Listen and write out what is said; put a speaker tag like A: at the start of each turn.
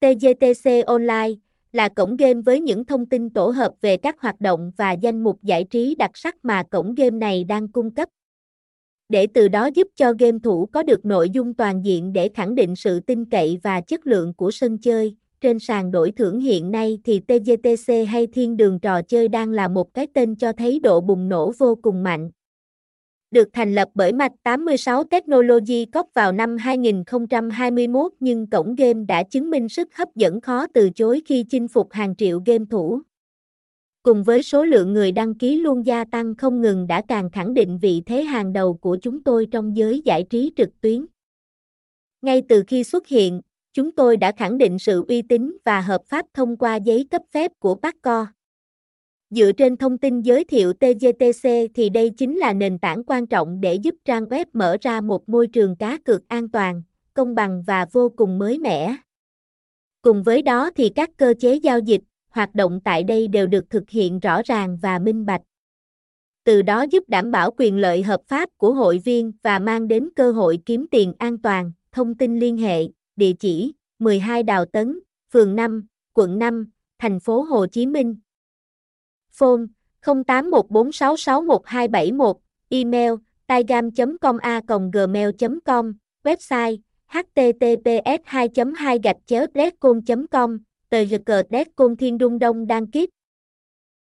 A: TGTC Online là cổng game với những thông tin tổ hợp về các hoạt động và danh mục giải trí đặc sắc mà cổng game này đang cung cấp. Để từ đó giúp cho game thủ có được nội dung toàn diện để khẳng định sự tin cậy và chất lượng của sân chơi, trên sàn đổi thưởng hiện nay thì TGTC hay Thiên đường trò chơi đang là một cái tên cho thấy độ bùng nổ vô cùng mạnh. Được thành lập bởi Mạch 86 Technology Corp vào năm 2021 nhưng cổng game đã chứng minh sức hấp dẫn khó từ chối khi chinh phục hàng triệu game thủ. Cùng với số lượng người đăng ký luôn gia tăng không ngừng đã càng khẳng định vị thế hàng đầu của chúng tôi trong giới giải trí trực tuyến. Ngay từ khi xuất hiện, chúng tôi đã khẳng định sự uy tín và hợp pháp thông qua giấy cấp phép của Paccor. Dựa trên thông tin giới thiệu TGTC thì đây chính là nền tảng quan trọng để giúp trang web mở ra một môi trường cá cược an toàn, công bằng và vô cùng mới mẻ. Cùng với đó thì các cơ chế giao dịch, hoạt động tại đây đều được thực hiện rõ ràng và minh bạch. Từ đó giúp đảm bảo quyền lợi hợp pháp của hội viên và mang đến cơ hội kiếm tiền an toàn. Thông tin liên hệ, địa chỉ 12 Đào Tấn, phường 5, quận 5, thành phố Hồ Chí Minh. Phone 0814661271, email taigam.com a gmail.com, website https 2 2 gạch chéo com tờ cờ Đét Côn Thiên Đung Đông Đăng Kíp,